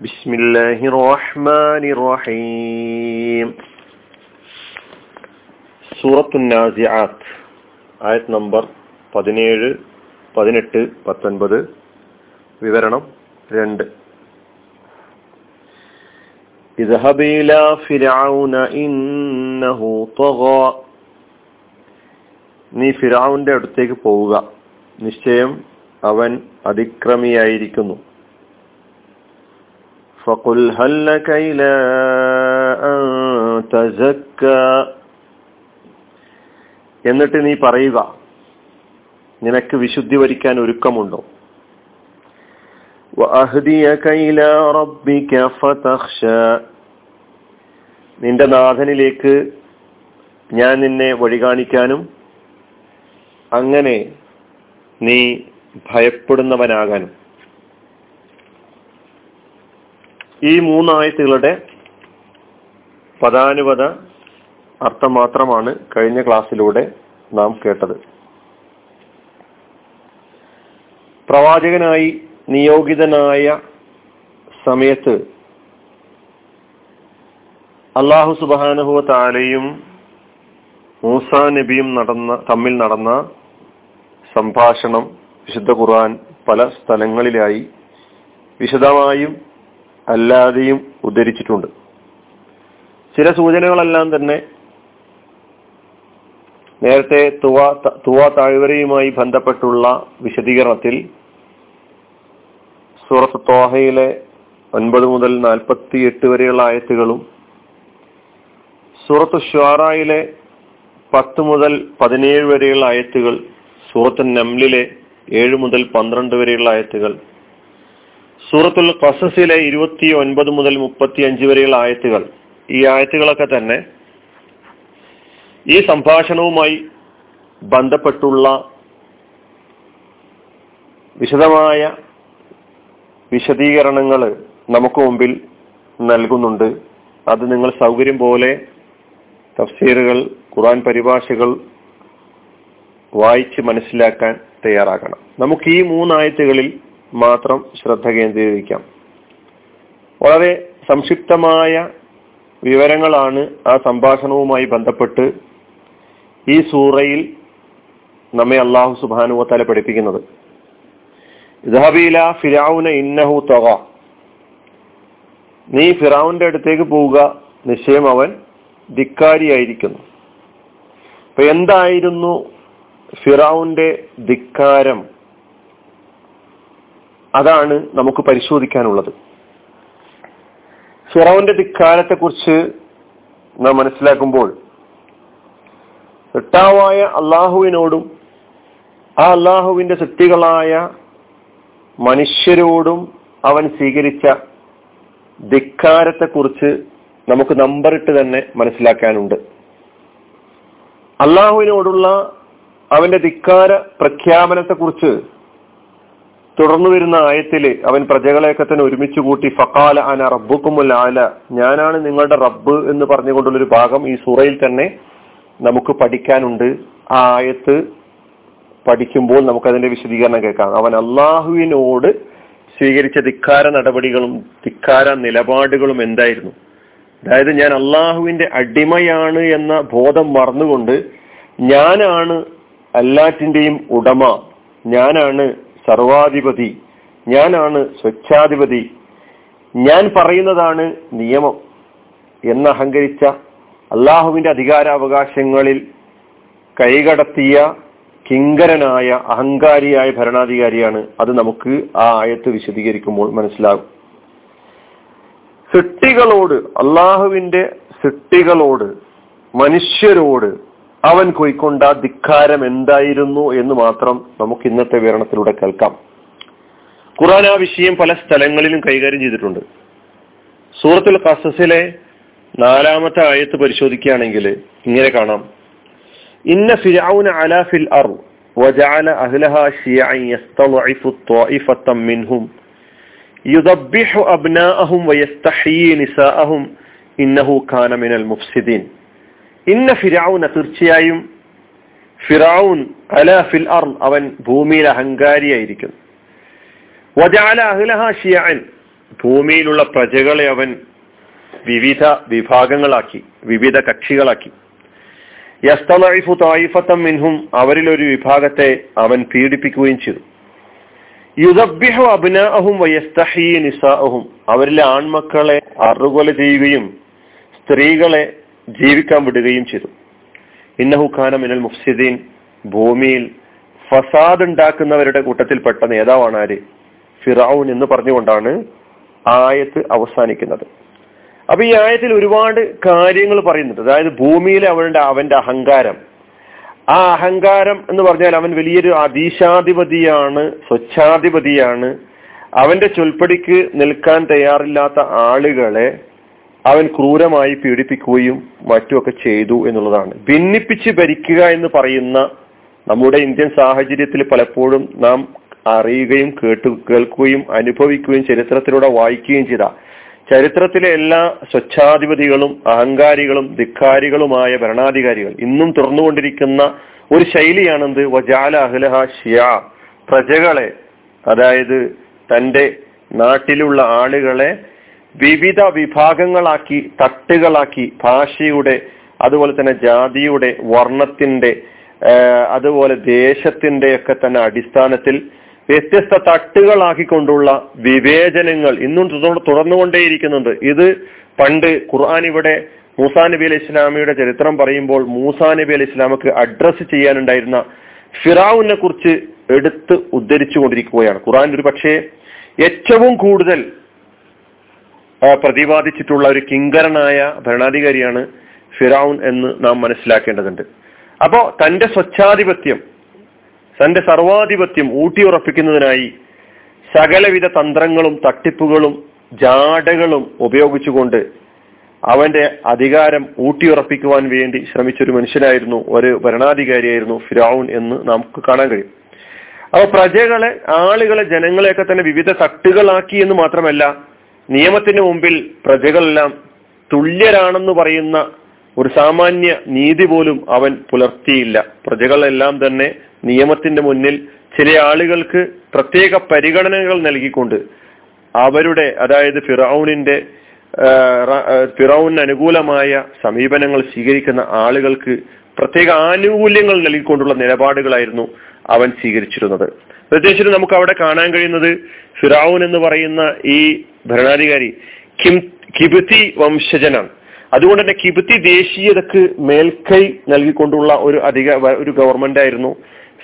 بسم الله الرحمن الرحيم സൂറത്തു നാസിആത്ത് ആയത് നമ്പർ പതിനേഴ് പതിനെട്ട് പത്തൊൻപത് വിവരണം രണ്ട് اذهب إلى فرعون إنه طغى നീ ഫിറാവുന്റെ അടുത്തേക്ക് പോവുക നിശ്ചയം അവൻ അതിക്രമിയായിരിക്കുന്നു فقل هل لك إلى أن تزكى എന്നിട്ട് നീ പറയുക നിനക്ക് വിശുദ്ധി വരിക്കാൻ ഒരുക്കമുണ്ടോ وأهديك إلى ربك فتخشى നിന്റെ നാഥനിലേക്ക് ഞാൻ നിന്നെ വഴി കാണിക്കാനും അങ്ങനെ നീ ഭയപ്പെടുന്നവനാകാനും ഈ മൂന്നായത്തുകളുടെ പദാനുപത അർത്ഥം മാത്രമാണ് കഴിഞ്ഞ ക്ലാസ്സിലൂടെ നാം കേട്ടത്. പ്രവാചകനായി നിയോഗിതനായ സമയത്ത് അള്ളാഹു സുബാനുഹുവ താലയും മൂസ നബിയും നടന്ന തമ്മിൽ നടന്ന സംഭാഷണം വിശുദ്ധ ഖുർആൻ പല സ്ഥലങ്ങളിലായി വിശദമായും അല്ലാതെയും ഉദ്ധരിച്ചിട്ടുണ്ട്. ചില സൂചനകളെല്ലാം തന്നെ നേരത്തെ തുവ തുവ താഴ്വരയുമായി ബന്ധപ്പെട്ടുള്ള വിശദീകരണത്തിൽ സൂറത്ത് തോഹയിലെ ഒൻപത് മുതൽ നാൽപ്പത്തി എട്ട് വരെയുള്ള ആയത്തുകളും സൂറത്ത് ഷ്വാറായിലെ പത്ത് മുതൽ പതിനേഴ് വരെയുള്ള ആയത്തുകൾ സൂറത്ത് നംലിലെ ഏഴ് മുതൽ പന്ത്രണ്ട് വരെയുള്ള ആയത്തുകൾ സൂറത്തുൽ ഖസസിലെ ഇരുപത്തി ഒൻപത് മുതൽ മുപ്പത്തി അഞ്ച് വരെയുള്ള ആയത്തുകൾ. ഈ ആയത്തുകളൊക്കെ തന്നെ ഈ സംഭാഷണവുമായി ബന്ധപ്പെട്ടുള്ള വിശദമായ വിശദീകരണങ്ങൾ നമുക്ക് മുമ്പിൽ നൽകുന്നുണ്ട്. അത് നിങ്ങൾ സൗകര്യം പോലെ തഫ്സീറുകൾ ഖുറാൻ പരിഭാഷകൾ വായിച്ച് മനസ്സിലാക്കാൻ തയ്യാറാക്കണം നമുക്ക് ഈ മൂന്നായത്തുകളിൽ മാത്രം ശ്രദ്ധ കേന്ദ്രീകരിക്കാം. വളരെ സംക്ഷിപ്തമായ വിവരങ്ങളാണ് ആ സംഭാഷണവുമായി ബന്ധപ്പെട്ട് ഈ സൂറയിൽ നമ്മെ അള്ളാഹു സുബാനുവത്താല പഠിപ്പിക്കുന്നത്. ഇന്നഹു തൊക നീ ഫിറാവുന്റെ അടുത്തേക്ക് പോവുക നിശ്ചയം അവൻ ധിക്കാരിയായിരിക്കുന്നു. അപ്പൊ എന്തായിരുന്നു ഫിറാവുന്റെ ധിക്കാരം? അതാണ് നമുക്ക് പരിശോധിക്കാനുള്ളത്. ഫിറോന്റെ ധിക്കാരത്തെ കുറിച്ച് നാം മനസ്സിലാക്കുമ്പോൾ എട്ടാവായ അള്ളാഹുവിനോടും ആ അള്ളാഹുവിന്റെ സൃഷ്ടികളായ മനുഷ്യരോടും അവൻ സ്വീകരിച്ച ധിക്കാരത്തെ കുറിച്ച് നമുക്ക് നമ്പറിട്ട് തന്നെ മനസ്സിലാക്കാനുണ്ട്. അള്ളാഹുവിനോടുള്ള അവന്റെ ധിക്കാര പ്രഖ്യാപനത്തെക്കുറിച്ച് തുടർന്നു വരുന്ന ആയത്തിൽ അവൻ പ്രജകളെയൊക്കെ തന്നെ ഒരുമിച്ച് കൂട്ടി ഫക്കാല അന റബ്ബുക്കുമുൽ ആല ഞാനാണ് നിങ്ങളുടെ റബ്ബ് എന്ന് പറഞ്ഞുകൊണ്ടുള്ളൊരു ഭാഗം ഈ സൂറയിൽ തന്നെ നമുക്ക് പഠിക്കാനുണ്ട്. ആ ആയത്ത് പഠിക്കുമ്പോൾ നമുക്കതിന്റെ വിശദീകരണം കേൾക്കാം. അവൻ അള്ളാഹുവിനോട് സ്വീകരിച്ച ധിക്കാര നടപടികളും ധിക്കാര നിലപാടുകളും എന്തായിരുന്നു? അതായത് ഞാൻ അള്ളാഹുവിന്റെ അടിമയാണ് എന്ന ബോധം മറന്നുകൊണ്ട് ഞാനാണ് എല്ലാറ്റിന്റെയും ഉടമ. ഞാനാണ് സർവാധിപതി. ഞാനാണ് സ്വച്ഛാധിപതി. ഞാൻ പറയുന്നതാണ് നിയമം എന്ന് അഹങ്കരിച്ച അള്ളാഹുവിന്റെ അധികാരാവകാശങ്ങളിൽ കൈകടത്തിയ കിങ്കരനായ അഹങ്കാരിയായ ഭരണാധികാരിയാണ്. അത് നമുക്ക് ആ ആയത്ത് വിശദീകരിക്കുമ്പോൾ മനസ്സിലാകും. സൃഷ്ടികളോട് അള്ളാഹുവിന്റെ സൃഷ്ടികളോട് മനുഷ്യരോട് അവൻ കൊയ്ക്കൊണ്ട ധിക്കാരം എന്തായിരുന്നു എന്ന് മാത്രം നമുക്ക് ഇന്നത്തെ വിവരണത്തിലൂടെ കേൾക്കാം ഖുറാൻ ആ വിഷയം പല സ്ഥലങ്ങളിലും കൈകാര്യം ചെയ്തിട്ടുണ്ട് സൂറത്തുൽ ഖസസിലെ നാലാമത്തെ ആയത്ത് പരിശോധിക്കുകയാണെങ്കിൽ ഇങ്ങനെ കാണാം ഇന്ന ഫിർഔന അലാ ഫിൽ അർ وجعل أهلها شيعا يستضعف طائفة منهم يذبح أبناءهم ويستحيي نساءهم إنه كان من المفسدين ഇന്ന ഫിരാവുന തീർച്ചയായും ഫിറൌൻ അല ഫിൽ അർ അവൻ ഭൂമിയിൽ അഹങ്കാരിയായിരിക്കുന്നു. വജാല അഹ്ലഹ ഭൂമിയിലുള്ള പ്രജകളെ അവൻ വിവിധ വിഭാഗങ്ങളാക്കി വിവിധ കക്ഷികളാക്കി. യസ്തലൈഫു തായിഫത്തം മിൻഹും അവരിൽ ഒരു വിഭാഗത്തെ അവൻ പീഡിപ്പിക്കുകയും ചെയ്തു. യുദബ്യഹു അഭിനാഹും വയസ്തഹീ നിസാഹും അവരിലെ ആൺമക്കളെ അറുകൊല ചെയ്യുകയും സ്ത്രീകളെ ജീവിക്കാൻ വിടുകയും ചെയ്തു. ഇന്നഹു ഖാന മിനൽ മുഫ്സിദ്ദീൻ ഭൂമിയിൽ ഫസാദ് ഉണ്ടാക്കുന്നവരുടെ കൂട്ടത്തിൽപ്പെട്ട നേതാവാണ് ആര്? ഫിറാവുൻ എന്ന് പറഞ്ഞുകൊണ്ടാണ് ആയത്ത് അവസാനിക്കുന്നത്. അപ്പൊ ഈ ആയത്തിൽ ഒരുപാട് കാര്യങ്ങൾ പറയുന്നുണ്ട്. അതായത് ഭൂമിയിലെ അവന്റെ അവന്റെ അഹങ്കാരം. ആ അഹങ്കാരം എന്ന് പറഞ്ഞാൽ അവൻ വലിയൊരു അതീശാധിപതിയാണ് സ്വച്ഛാധിപതിയാണ്. അവന്റെ ചൊൽപ്പടിക്ക് നിൽക്കാൻ തയ്യാറില്ലാത്ത ആളുകളെ അവൻ ക്രൂരമായി പീഡിപ്പിക്കുകയും മറ്റുമൊക്കെ ചെയ്തു എന്നുള്ളതാണ്. ഭിന്നിപ്പിച്ച് ഭരിക്കുക എന്ന് പറയുന്ന നമ്മുടെ ഇന്ത്യൻ സാഹചര്യത്തിൽ പലപ്പോഴും നാം അറിയുകയും കേട്ട് കേൾക്കുകയും അനുഭവിക്കുകയും ചരിത്രത്തിലൂടെ വായിക്കുകയും ചെയ്ത. ചരിത്രത്തിലെ എല്ലാ സ്വച്ഛാധിപതികളും അഹങ്കാരികളും ധിക്കാരികളുമായ ഭരണാധികാരികൾ ഇന്നും തുറന്നുകൊണ്ടിരിക്കുന്ന ഒരു ശൈലിയാണെന്ത്? വജാല അഹ്ലഹ ഷിയ. പ്രജകളെ അതായത് തന്റെ നാട്ടിലുള്ള ആളുകളെ വിവിധ വിഭാഗങ്ങളാക്കി തട്ടുകളാക്കി ഭാഷയുടെ അതുപോലെ തന്നെ ജാതിയുടെ വർണത്തിന്റെ അതുപോലെ ദേശത്തിന്റെ ഒക്കെ തന്നെ അടിസ്ഥാനത്തിൽ വ്യത്യസ്ത തട്ടുകളാക്കിക്കൊണ്ടുള്ള വിവേചനങ്ങൾ ഇന്നും തുടർന്നുകൊണ്ടേയിരിക്കുന്നുണ്ട്. ഇത് പണ്ട് ഖുർആൻ ഇവിടെ മൂസാ നബി അലി ഇസ്ലാമിയുടെ ചരിത്രം പറയുമ്പോൾ മൂസാ നബി അലി ഇസ്ലാമക്ക് അഡ്രസ് ചെയ്യാനുണ്ടായിരുന്ന ഫിറാവുനെ കുറിച്ച് എടുത്ത് ഉദ്ധരിച്ചു കൊണ്ടിരിക്കുകയാണ് ഖുർആൻ ഒരു പക്ഷേ ഏറ്റവും കൂടുതൽ പ്രതിപാദിച്ചിട്ടുള്ള ഒരു കിങ്കരനായ ഭരണാധികാരിയാണ് ഫിറൌൺ എന്ന് നാം മനസ്സിലാക്കേണ്ടതുണ്ട്. അപ്പോ തന്റെ സ്വച്ഛാധിപത്യം തന്റെ സർവാധിപത്യം ഊട്ടിയുറപ്പിക്കുന്നതിനായി സകലവിധ തന്ത്രങ്ങളും തട്ടിപ്പുകളും ജാടകളും ഉപയോഗിച്ചുകൊണ്ട് അവന്റെ അധികാരം ഊട്ടിയുറപ്പിക്കുവാൻ വേണ്ടി ശ്രമിച്ചൊരു മനുഷ്യനായിരുന്നു ഒരു ഭരണാധികാരിയായിരുന്നു ഫിറൌൻ എന്ന് നമുക്ക് കാണാൻ കഴിയും. അപ്പൊ പ്രജകളെ ആളുകളെ ജനങ്ങളെയൊക്കെ തന്നെ വിവിധ തട്ടുകളാക്കി എന്ന് മാത്രമല്ല നിയമത്തിന് മുമ്പിൽ പ്രജകളെല്ലാം തുല്യരാണെന്ന് പറയുന്ന ഒരു സാമാന്യ നീതി പോലും അവൻ പുലർത്തിയില്ല. പ്രജകളെല്ലാം തന്നെ നിയമത്തിന്റെ മുന്നിൽ ചില ആളുകൾക്ക് പ്രത്യേക പരിഗണനകൾ നൽകിക്കൊണ്ട് അവരുടെ അതായത് ഫിറൌനിന്റെ ഫിറൌന് അനുകൂലമായ സമീപനങ്ങൾ സ്വീകരിക്കുന്ന ആളുകൾക്ക് പ്രത്യേക ആനുകൂല്യങ്ങൾ നൽകിക്കൊണ്ടുള്ള നിലപാടുകളായിരുന്നു അവൻ സ്വീകരിച്ചിരുന്നത്. പ്രത്യേകിച്ച് നമുക്ക് അവിടെ കാണാൻ കഴിയുന്നത് ഫിറാവൂൻ എന്ന് പറയുന്ന ഈ ഭരണാധികാരി. കിം കിബിത്തി വംശജനാണ്. അതുകൊണ്ട് തന്നെ കിബിത്തി ദേശീയതക്ക് മേൽക്കൈ നൽകിക്കൊണ്ടുള്ള ഒരു അധിക ഒരു ഗവൺമെന്റ് ആയിരുന്നു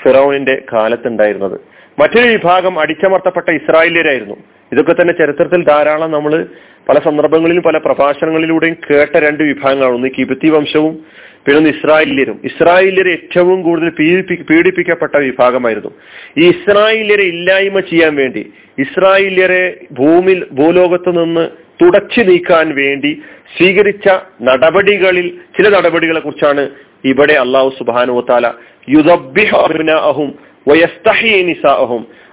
ഫിറോവിന്റെ കാലത്തുണ്ടായിരുന്നത്. മറ്റൊരു വിഭാഗം അടിച്ചമർത്തപ്പെട്ട ഇസ്രായേലിയരായിരുന്നു. ഇതൊക്കെ തന്നെ ചരിത്രത്തിൽ ധാരാളം നമ്മൾ പല സന്ദർഭങ്ങളിലും പല പ്രഭാഷണങ്ങളിലൂടെയും കേട്ട രണ്ട് വിഭാഗങ്ങളാണ്. ഒന്ന് കിബത്തി വംശവും പിന്നെ ഇസ്രായേലിയരും. ഇസ്രായേലിയർ ഏറ്റവും കൂടുതൽ പീഡിപ്പി പീഡിപ്പിക്കപ്പെട്ട വിഭാഗമായിരുന്നു. ഈ ഇസ്രായേലിയരെ ഇല്ലായ്മ ചെയ്യാൻ വേണ്ടി ഇസ്രായേലിയരെ ഭൂമിൽ ഭൂലോകത്ത് നിന്ന് തുടച്ചു നീക്കാൻ വേണ്ടി സ്വീകരിച്ച നടപടികളിൽ ചില നടപടികളെ കുറിച്ചാണ് ഇവിടെ അള്ളാഹു സുബാനുവത്താല യുദബിഹും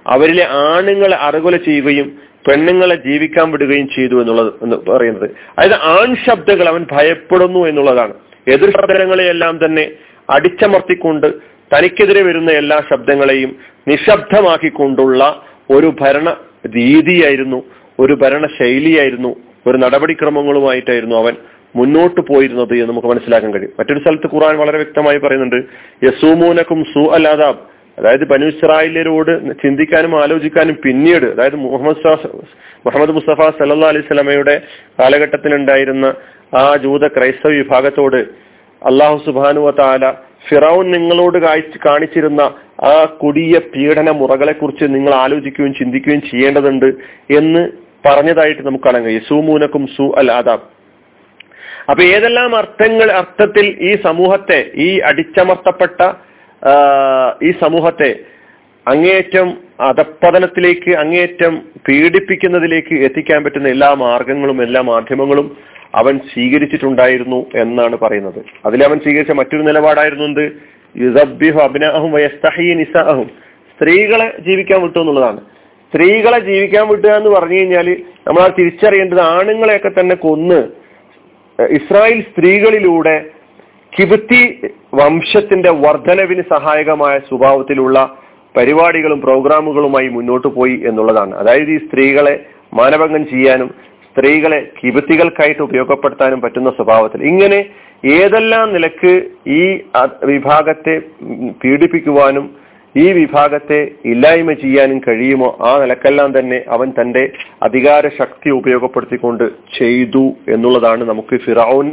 അവരിലെ ആണുങ്ങളെ അറുകൊല ചെയ്യുകയും പെണ്ണുങ്ങളെ ജീവിക്കാൻ വിടുകയും ചെയ്തു എന്നുള്ളത് എന്ന് പറയുന്നത്. അതായത് ആൺ ശബ്ദങ്ങൾ അവൻ ഭയപ്പെടുന്നു എന്നുള്ളതാണ്. എതിർ ശബ്ദങ്ങളെയെല്ലാം തന്നെ അടിച്ചമർത്തിക്കൊണ്ട് തനിക്കെതിരെ വരുന്ന എല്ലാ ശബ്ദങ്ങളെയും നിശബ്ദമാക്കിക്കൊണ്ടുള്ള ഒരു ഭരണ രീതിയായിരുന്നു ഒരു ഭരണ ശൈലിയായിരുന്നു ഒരു നടപടിക്രമങ്ങളുമായിട്ടായിരുന്നു അവൻ മുന്നോട്ട് പോയിരുന്നത് എന്ന് നമുക്ക് മനസ്സിലാക്കാൻ കഴിയും. മറ്റൊരു സ്ഥലത്ത് ഖുർആൻ വളരെ വ്യക്തമായി പറയുന്നുണ്ട് യസൂമൂനക്കും സു അതായത് ബനു ഇസ്രായേലിയരോട് ചിന്തിക്കാനും ആലോചിക്കാനും പിന്നീട് അതായത് മുഹമ്മദ് മുഹമ്മദ് മുസ്തഫ സല്ലാ അലൈഹി സ്വലമയുടെ കാലഘട്ടത്തിലുണ്ടായിരുന്ന ആ ജൂത ക്രൈസ്തവ വിഭാഗത്തോട് അള്ളാഹു സുബാനുവ താല ഫിറൌൻ നിങ്ങളോട് കാണിച്ചിരുന്ന ആ കൊടിയ പീഡന മുറകളെ കുറിച്ച് നിങ്ങൾ ആലോചിക്കുകയും ചിന്തിക്കുകയും ചെയ്യേണ്ടതുണ്ട് എന്ന് പറഞ്ഞതായിട്ട് നമുക്ക് കാണാൻ കഴിയും. സൂമൂനക്കും സു അൽ ആദാബ് അപ്പൊ ഏതെല്ലാം അർത്ഥങ്ങൾ അർത്ഥത്തിൽ ഈ സമൂഹത്തെ ഈ അടിച്ചമർത്തപ്പെട്ട ഈ സമൂഹത്തെ അങ്ങേയറ്റം അധപ്പതനത്തിലേക്ക് അങ്ങേയറ്റം പീഡിപ്പിക്കുന്നതിലേക്ക് എത്തിക്കാൻ പറ്റുന്ന എല്ലാ മാർഗങ്ങളും എല്ലാ മാധ്യമങ്ങളും അവൻ സ്വീകരിച്ചിട്ടുണ്ടായിരുന്നു എന്നാണ് പറയുന്നത്. അതിൽ അവൻ സ്വീകരിച്ച മറ്റൊരു നിലപാടായിരുന്നു എന്ത്? യുസബിഹു അഭിനാഹും വയസ്തഹി നിസാഹും സ്ത്രീകളെ ജീവിക്കാൻ വിട്ടു എന്നുള്ളതാണ്. സ്ത്രീകളെ ജീവിക്കാൻ വിട്ടുക എന്ന് പറഞ്ഞു കഴിഞ്ഞാൽ നമ്മൾ ആ തിരിച്ചറിയേണ്ടത് ആണുങ്ങളെയൊക്കെ തന്നെ കൊന്ന് ഇസ്രായേൽ സ്ത്രീകളിലൂടെ കിബത്തി വംശത്തിന്റെ വർധനവിന് സഹായകമായ സ്വഭാവത്തിലുള്ള പരിപാടികളും പ്രോഗ്രാമുകളുമായി മുന്നോട്ട് പോയി എന്നുള്ളതാണ്. അതായത് ഈ സ്ത്രീകളെ മാനഭംഗം ചെയ്യാനും സ്ത്രീകളെ കിബത്തികൾക്കായിട്ട് ഉപയോഗപ്പെടുത്താനും പറ്റുന്ന സ്വഭാവത്തിൽ. ഇങ്ങനെ ഏതെല്ലാം നിലയ്ക്ക് ഈ വിഭാഗത്തെ പീഡിപ്പിക്കുവാനും ഈ വിഭാഗത്തെ ഇല്ലായ്മ ചെയ്യാനും കഴിയുമോ ആ നിലക്കെല്ലാം തന്നെ അവൻ തന്റെ അധികാര ശക്തി ഉപയോഗപ്പെടുത്തിക്കൊണ്ട് ചെയ്തു എന്നുള്ളതാണ് നമുക്ക് ഫിറൌൻ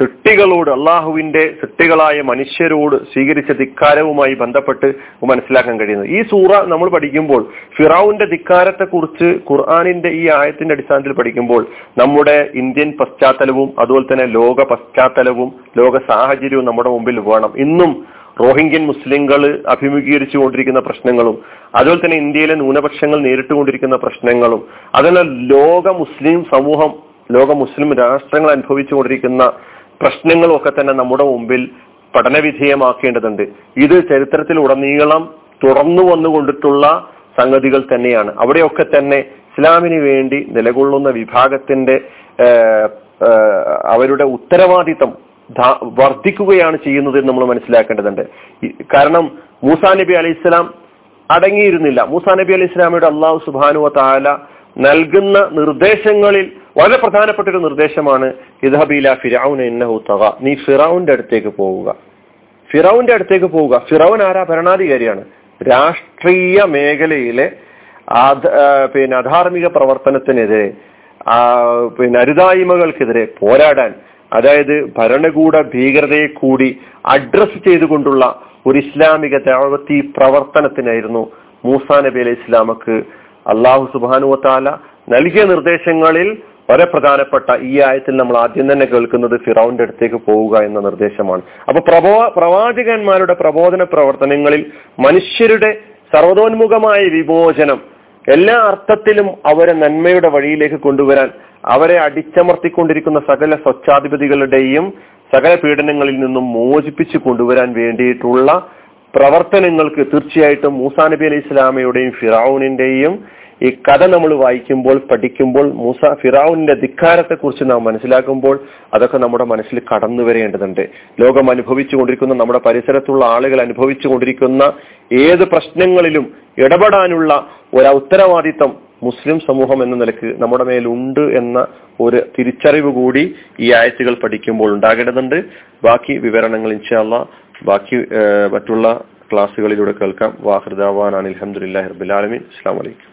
സൃഷ്ടികളോട് അള്ളാഹുവിന്റെ സൃഷ്ടികളായ മനുഷ്യരോട് സ്വീകരിച്ച ധിക്കാരവുമായി ബന്ധപ്പെട്ട് മനസ്സിലാക്കാൻ കഴിയുന്നത്. ഈ സൂറ നമ്മൾ പഠിക്കുമ്പോൾ ഫിറാവുന്റെ ധിക്കാരത്തെ കുറിച്ച് ഖുർആാനിന്റെ ഈ ആയത്തിന്റെ അടിസ്ഥാനത്തിൽ പഠിക്കുമ്പോൾ നമ്മുടെ ഇന്ത്യൻ പശ്ചാത്തലവും അതുപോലെ തന്നെ ലോക പശ്ചാത്തലവും ലോക സാഹചര്യവും നമ്മുടെ മുമ്പിൽ വേണം. ഇന്നും റോഹിംഗ്യൻ മുസ്ലിങ്ങൾ അഭിമുഖീകരിച്ചു കൊണ്ടിരിക്കുന്ന പ്രശ്നങ്ങളും അതുപോലെ തന്നെ ഇന്ത്യയിലെ ന്യൂനപക്ഷങ്ങൾ നേരിട്ടുകൊണ്ടിരിക്കുന്ന പ്രശ്നങ്ങളും അതുപോലെ ലോക മുസ്ലിം സമൂഹം ലോക മുസ്ലിം രാഷ്ട്രങ്ങൾ അനുഭവിച്ചുകൊണ്ടിരിക്കുന്ന പ്രശ്നങ്ങളും ഒക്കെ തന്നെ നമ്മുടെ മുമ്പിൽ പഠനവിധേയമാക്കേണ്ടതുണ്ട്. ഇത് ചരിത്രത്തിൽ ഉടനീളം തുറന്നു വന്നുകൊണ്ടിട്ടുള്ള സംഗതികൾ തന്നെയാണ്. അവിടെയൊക്കെ തന്നെ ഇസ്ലാമിന് വേണ്ടി നിലകൊള്ളുന്ന വിഭാഗത്തിന്റെ അവരുടെ ഉത്തരവാദിത്തം വർദ്ധിക്കുകയാണ് ചെയ്യുന്നത് എന്ന് നമ്മൾ മനസ്സിലാക്കേണ്ടതുണ്ട്. കാരണം മൂസാ നബി അലൈഹി ഇസ്ലാം അടങ്ങിയിരുന്നില്ല. മൂസാ നബി അലൈഹി ഇസ്ലാമിയുടെ അള്ളാഹു സുബാനുവ താല നൽകുന്ന നിർദ്ദേശങ്ങളിൽ വളരെ പ്രധാനപ്പെട്ട ഒരു നിർദ്ദേശമാണ് ഇദ്ഹബീല ഫിറൌൻ ഇന്നഹു തക നീ ഫിറൌന്റെ അടുത്തേക്ക് പോവുക. ഫിറൌന്റെ അടുത്തേക്ക് പോവുക. ഫിറൌൻ ആരാ? ഭരണാധികാരിയാണ്. രാഷ്ട്രീയ മേഖലയിലെ പിന്നെ അധാർമിക പ്രവർത്തനത്തിനെതിരെ പിന്നെ അരുതായ്മകൾക്കെതിരെ പോരാടാൻ അതായത് ഭരണകൂട ഭീകരതയെ കൂടി അഡ്രസ് ചെയ്തുകൊണ്ടുള്ള ഒരു ഇസ്ലാമിക ദാവത്തി പ്രവർത്തനത്തിനായിരുന്നു മൂസാ നബി അലൈഹി ഇസ്ലാമക്ക് അള്ളാഹു സുബാനുവത്താല നൽകിയ നിർദ്ദേശങ്ങളിൽ വളരെ പ്രധാനപ്പെട്ട ഈ ആയത്തിൽ നമ്മൾ ആദ്യം തന്നെ കേൾക്കുന്നത് ഫിറൌന്റെ അടുത്തേക്ക് പോവുക എന്ന നിർദ്ദേശമാണ്. അപ്പൊ പ്രബോ പ്രവാചകന്മാരുടെ പ്രബോധന പ്രവർത്തനങ്ങളിൽ മനുഷ്യരുടെ സർവതോന്മുഖമായ വിമോചനം എല്ലാ അർത്ഥത്തിലും അവരെ നന്മയുടെ വഴിയിലേക്ക് കൊണ്ടുവരാൻ അവരെ അടിച്ചമർത്തിക്കൊണ്ടിരിക്കുന്ന സകല സ്വച്ഛാധിപതികളുടെയും സകല പീഡനങ്ങളിൽ നിന്നും മോചിപ്പിച്ചു കൊണ്ടുവരാൻ വേണ്ടിയിട്ടുള്ള പ്രവർത്തനങ്ങൾക്ക് തീർച്ചയായിട്ടും മൂസാ നബി അലൈഹി ഇസ്ലാമയുടെയും ഫിറാവുനിന്റെയും ഈ കഥ നമ്മൾ വായിക്കുമ്പോൾ പഠിക്കുമ്പോൾ മൂസ ഫിറാവുനിന്റെ ധിക്കാരത്തെ കുറിച്ച് നാം മനസ്സിലാക്കുമ്പോൾ അതൊക്കെ നമ്മുടെ മനസ്സിൽ കടന്നു വരേണ്ടതുണ്ട്. ലോകം അനുഭവിച്ചു കൊണ്ടിരിക്കുന്ന നമ്മുടെ പരിസരത്തുള്ള ആളുകൾ അനുഭവിച്ചു കൊണ്ടിരിക്കുന്ന ഏത് പ്രശ്നങ്ങളിലും ഇടപെടാനുള്ള ഒരു ഉത്തരവാദിത്തം മുസ്ലിം സമൂഹം എന്ന നിലയ്ക്ക് നമ്മുടെ മേലുണ്ട് എന്ന ഒരു തിരിച്ചറിവ് കൂടി ഈ ആയത്തുകൾ പഠിക്കുമ്പോൾ ഉണ്ടാകേണ്ടതുണ്ട്. ബാക്കി വിവരണങ്ങൾ ഇൻഷാല്ല ബാക്കി മറ്റുള്ള ക്ലാസ്സുകളിലൂടെ കേൾക്കാം. വാഹൃദാവാൻ അലഹമുല്ലാ റബുലാലമി അസ്സാം വലൈക്കും